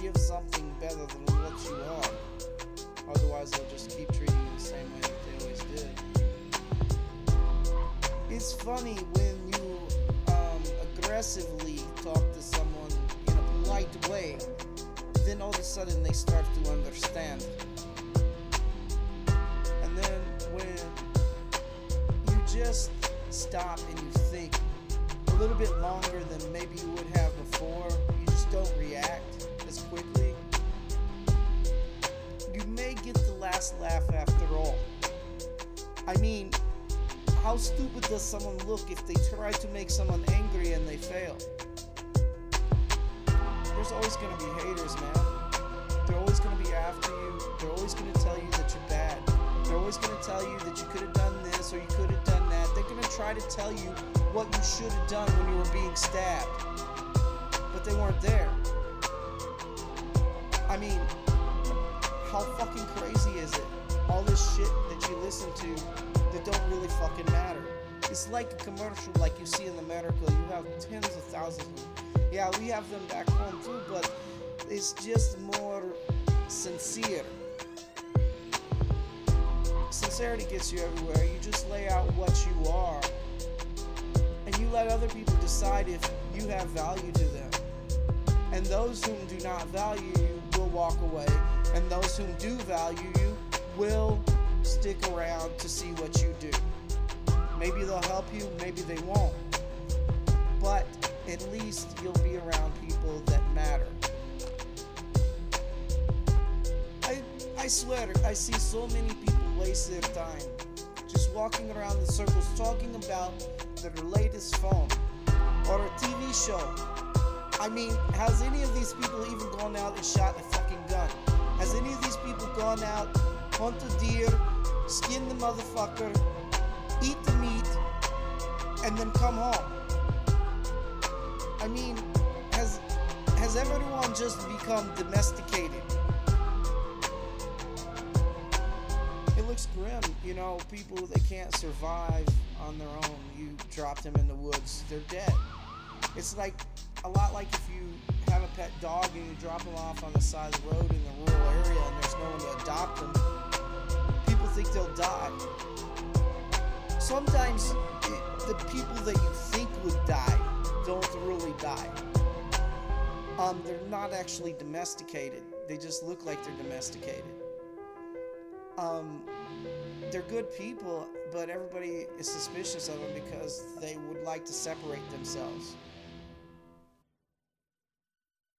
give something better than what you are. Otherwise, they'll just keep treating you the same way that they always did. It's funny when you um, aggressively talk to someone in a polite way, then all of a sudden they start to understand. And then when you just stop and you think a little bit longer than maybe you last laugh after all. I mean, how stupid does someone look if they try to make someone angry and they fail? There's always gonna be haters, man. They're always gonna be after you. They're always gonna tell you that you're bad. They're always gonna tell you that you could have done this or you could have done that. They're gonna try to tell you what you should have done when you were being stabbed. But they weren't there. I mean, how fucking crazy is it? All this shit that you listen to that don't really fucking matter. It's like a commercial like you see in America. You have tens of thousands of them. Yeah, we have them back home too, but it's just more sincere. Sincerity gets you everywhere. You just lay out what you are. And you let other people decide if you have value to them. And those whom do not value you will walk away. And those whom do value you will stick around to see what you do. Maybe they'll help you, maybe they won't. But at least you'll be around people that matter. I I swear I see so many people waste their time just walking around in circles talking about their latest phone or a TV show. I mean, has any of these people even gone out and shot a fucking gun? Has any of these people gone out, hunt a deer, skin the motherfucker, eat the meat, and then come home? I mean, has has everyone just become domesticated? It looks grim, you know. People they can't survive on their own, you drop them in the woods, they're dead. It's like a lot like if you have a pet dog and you drop them off on the side of the road in the rural area and there's no one to adopt them. People think they'll die. Sometimes it, the people that you think would die don't really die. Um, they're not actually domesticated. They just look like they're domesticated. Um, they're good people, but everybody is suspicious of them because they would like to separate themselves.